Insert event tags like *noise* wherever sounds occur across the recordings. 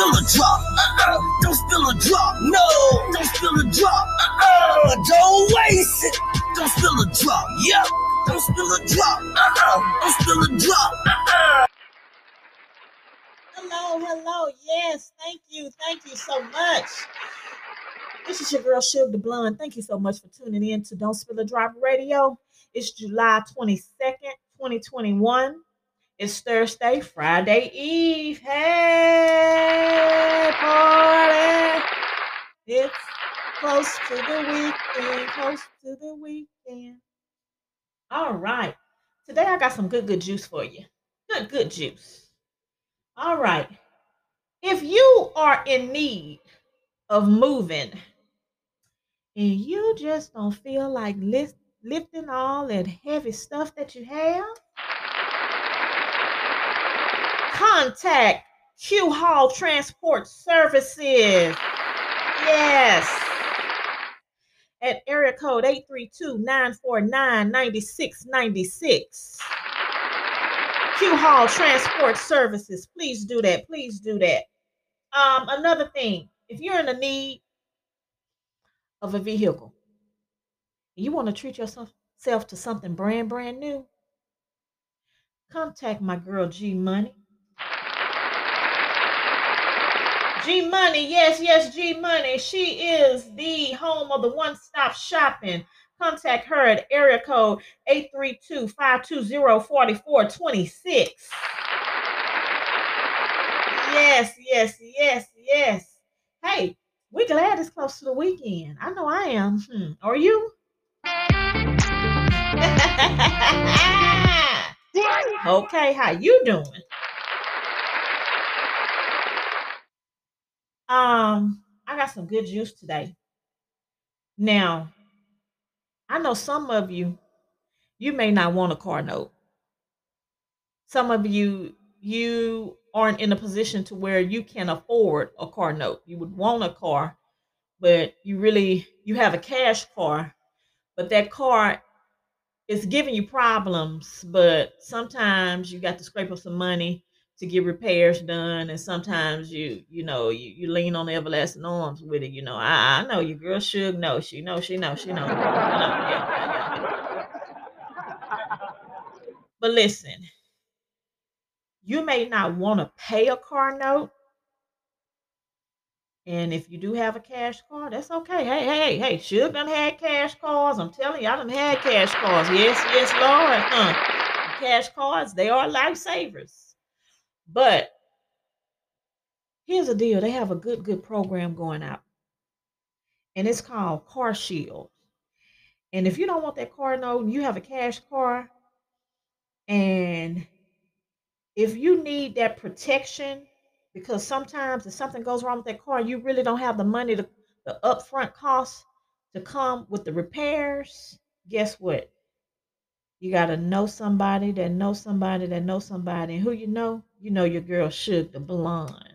spill a drop. Uh-uh. Don't spill a drop. No, don't spill a drop. Uh-uh. Don't waste it. Don't spill a drop. Yep. Don't spill a drop. Uh-uh. Don't spill a drop. Uh-uh. Hello, hello. Yes, thank you. Thank you so much. This is your girl Sugar the Blonde. Thank you so much for tuning in to Don't Spill a Drop Radio. It's July 22nd, 2021. It's Thursday, Friday Eve. Hey, party. It's close to the weekend, close to the weekend. All right. Today I got some good, good juice for you. Good, good juice. All right. If you are in need of moving and you just don't feel like lift, lifting all that heavy stuff that you have, contact Q Hall Transport Services. Yes. At area code 832-949-9696. Q Hall Transport Services. Please do that. Please do that. Um, another thing, if you're in the need of a vehicle, you want to treat yourself to something brand, brand new, contact my girl G Money. G Money, yes, yes, G Money. She is the home of the one stop shopping. Contact her at area code 832 520 4426. Yes, yes, yes, yes. Hey, we're glad it's close to the weekend. I know I am. Hmm. Are you? *laughs* okay, how you doing? Um, I got some good juice today. Now, I know some of you, you may not want a car note. Some of you, you aren't in a position to where you can afford a car note. You would want a car, but you really you have a cash car, but that car is giving you problems. But sometimes you got to scrape up some money to get repairs done, and sometimes you you know you, you lean on the everlasting arms with it. You know, I, I know your girl should know. She know. She know. She know. But listen, you may not want to pay a car note. And if you do have a cash car, that's okay. Hey, hey, hey, Shug done had cash cars. I'm telling you, I done had cash cars. Yes, yes, Lord. Huh. Cash cards, they are lifesavers. But here's the deal. They have a good, good program going out. And it's called CarShield. And if you don't want that car note you have a cash car and if you need that protection, because sometimes if something goes wrong with that car, you really don't have the money to the upfront costs to come with the repairs. Guess what? You gotta know somebody that knows somebody that knows somebody. And who you know? You know your girl Shug the Blonde.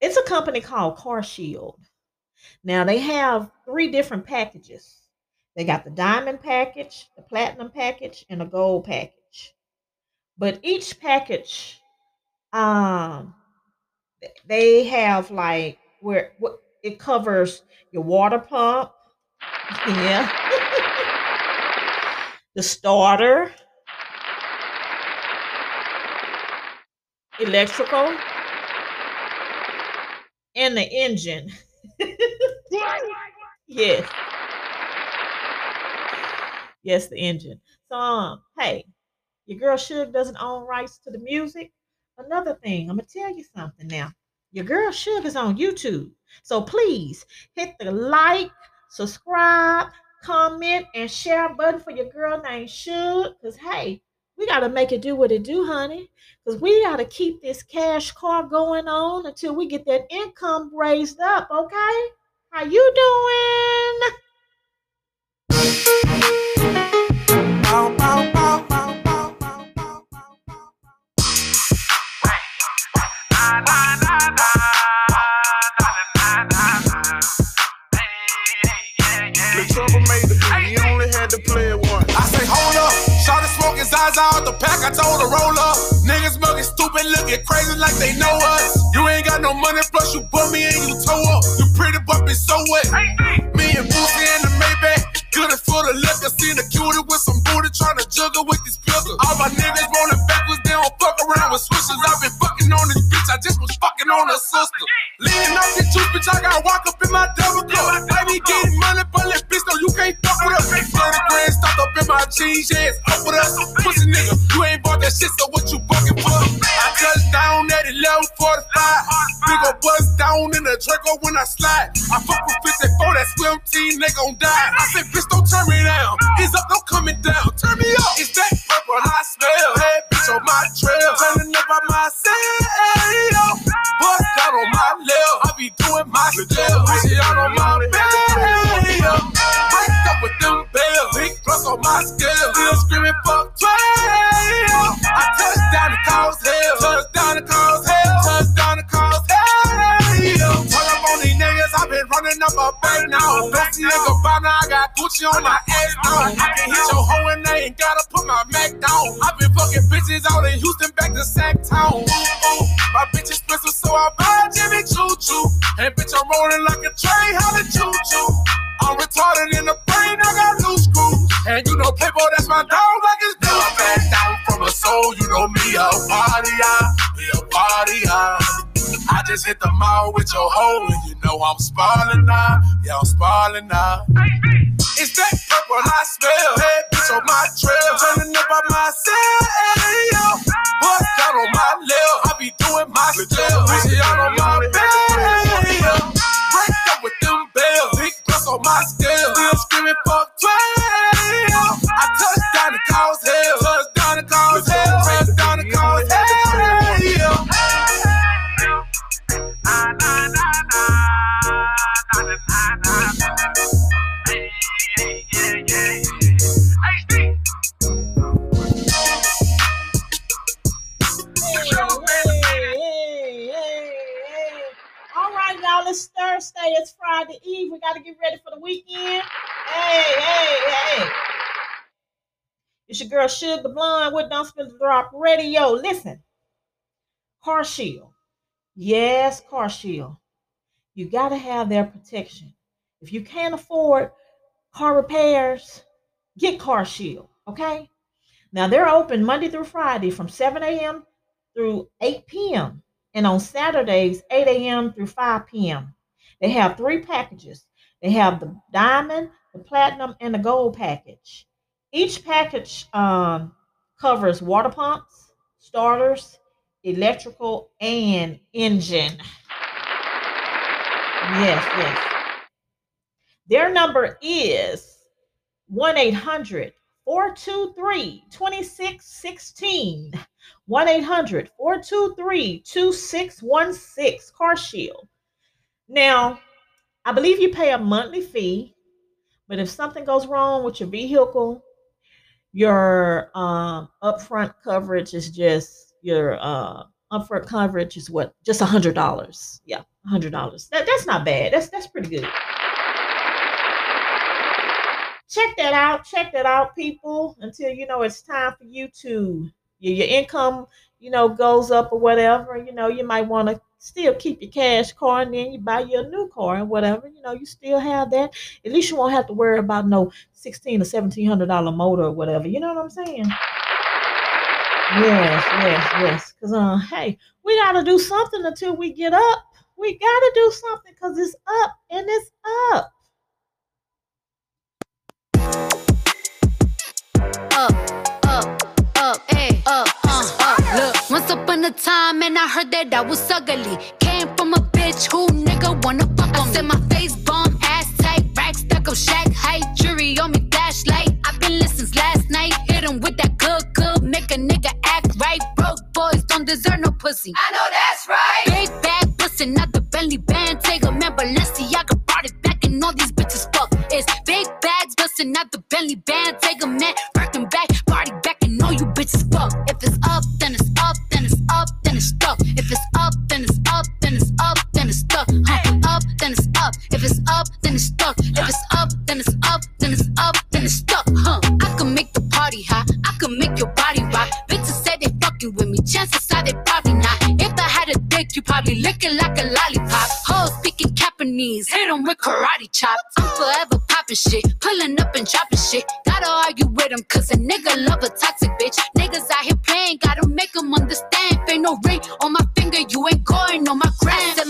It's a company called CarShield. Now they have three different packages. They got the diamond package, the platinum package, and the gold package. But each package, um, they have like where what it covers your water pump, yeah, the starter, electrical, and the engine. *laughs* yes. Yes, the engine. So, um, hey, your girl Shug doesn't own rights to the music. Another thing, I'm gonna tell you something now. Your girl Shug is on YouTube. So please hit the like, subscribe, comment, and share button for your girl named Shug. Cause hey, we gotta make it do what it do, honey. Cause we gotta keep this cash car going on until we get that income raised up, okay? How you doing? Zaza out the pack. I told her roll up. Niggas get crazy like they know us. You ain't got no money, plus you bum me and you toe up. You pretty but so wet. Me and Boosie in the 1145. We gon' bust down in the Draco when I slide. I fuck with 54, that swim team, they gon' die. I said, bitch, don't turn me down. It's up, don't coming down. Turn me up. It's that purple hot smell. Hey, bitch, on my trail. Turning up by myself. Bust down on my left. I be doing my still. Push out on my bed. Break up with them bells. Big drugs on my scale. Still screaming, fuck 12. I touch down the cause hell. Touch down the cause hell. Nigga. I got Gucci on my ass now. I can hit your hoe and they ain't gotta put my Mac down. i been fucking bitches out in Houston back to Sacktown. Ooh, ooh. My bitch expensive, so I buy Jimmy Choo Choo. And bitch, I'm rolling like a train. The choo choo. I'm retarded in the brain, I got loose screws. And you know, paper, that's my dog, like it's done. Back down from a soul, you know me, a body, I be a body, I. I just hit the mall with your hoe, and you know I'm spalling now. Yeah, I'm spalling now. It's that purple hot smell, hey, bitch on my trail. Turning up by myself. Bust down on my left, I be doing my still. Push out on got to get ready for the weekend. Hey, hey, hey. It's your girl Sugar the Blonde with Don't Spill the Drop Radio. Listen, CarShield. Yes, CarShield. You got to have their protection. If you can't afford car repairs, get CarShield. Okay. Now they're open Monday through Friday from 7 a.m. through 8 p.m. and on Saturdays 8 a.m. through 5 p.m. They have three packages. They have the diamond, the platinum, and the gold package. Each package um, covers water pumps, starters, electrical, and engine. Yes, yes. Their number is 1 800 423 2616. 1 800 423 2616. CarShield. Now, I believe you pay a monthly fee, but if something goes wrong with your vehicle, your um, upfront coverage is just your uh, upfront coverage is what just a hundred dollars. Yeah, a hundred dollars. That, that's not bad. That's that's pretty good. Check that out. Check that out, people. Until you know it's time for you to your, your income, you know, goes up or whatever. You know, you might want to still keep your cash car and then you buy your new car and whatever. You know, you still have that. At least you won't have to worry about no sixteen or seventeen hundred dollar motor or whatever. You know what I'm saying? Yes, yes, yes. Cause uh, hey, we gotta do something until we get up. We gotta do something because it's up and it's up. up, I heard that I was ugly. Came from a bitch who nigga wanna fuck on me. Said my face bomb, ass tight, rack stuck up, shack height, jury on me, flashlight. I've been listening since last night. Hit him with that good, good, make a nigga act right. Broke boys don't deserve no pussy. I know that's right. Big bag, bustin' out I could make your body rock. Bitches say they fucking with me, chances are they probably not. If I had a dick, you probably licking like a lollipop. Hoes speaking Japanese, hit them with karate chops. I'm forever popping shit, pulling up and dropping shit. Gotta argue with them, cause a nigga love a toxic bitch. Niggas out here playing, gotta make them understand. Ain't no ring on my finger, you ain't going on my grand.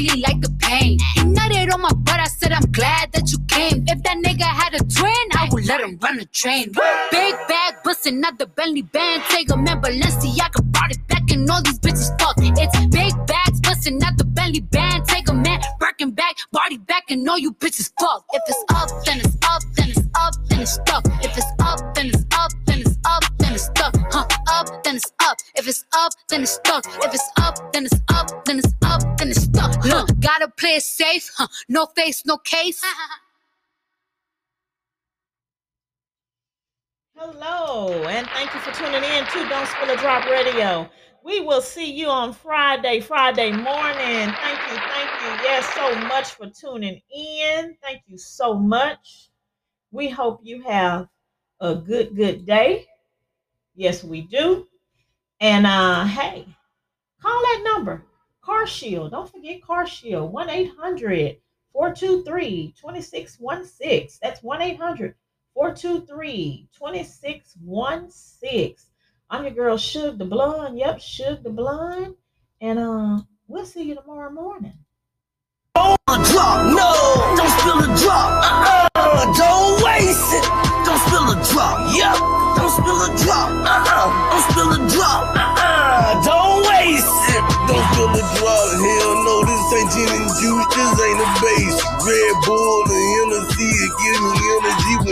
Really like the pain. He nutted on my butt, I said I'm glad that you came. If that nigga had a twin, I would let him run the train. Big bag, bustin' out the Bentley band. Take a man, Balenciaga brought it back, and all these bitches fuck. It's big bags, bustin' out the Bentley band. Take a man, Birkin back, body back, and all you bitches fuck. If it's up, then it's up, then it's up, then it's stuck. If it's up, then it's up, then it's up, then it's stuck. Huh, up, then it's up. If it's up, then it's stuck. If it's up, then it's up, then it's up, then. Huh, gotta play it safe. Huh, no face, no case. *laughs* Hello, and thank you for tuning in to Don't Spill a Drop Radio. We will see you on Friday, Friday morning. Thank you, thank you, yes, so much for tuning in. Thank you so much. We hope you have a good, good day. Yes, we do. And uh, hey, call that number, CarShield. Don't forget CarShield, 1 800 423 2616. That's 1 800 423 2616. I'm your girl, Shug the Blonde. Yep, Shug the Blonde. And uh, we'll see you tomorrow morning. a drop, no, don't spill a drop, uh-uh, don't waste it, don't spill a drop, yep, don't spill a drop, uh-uh, don't spill a drop, uh-uh, don't waste it, don't spill a drop, hell no, this ain't gin and juice, this ain't a base, Red Bull and Hennessy, it gives me energy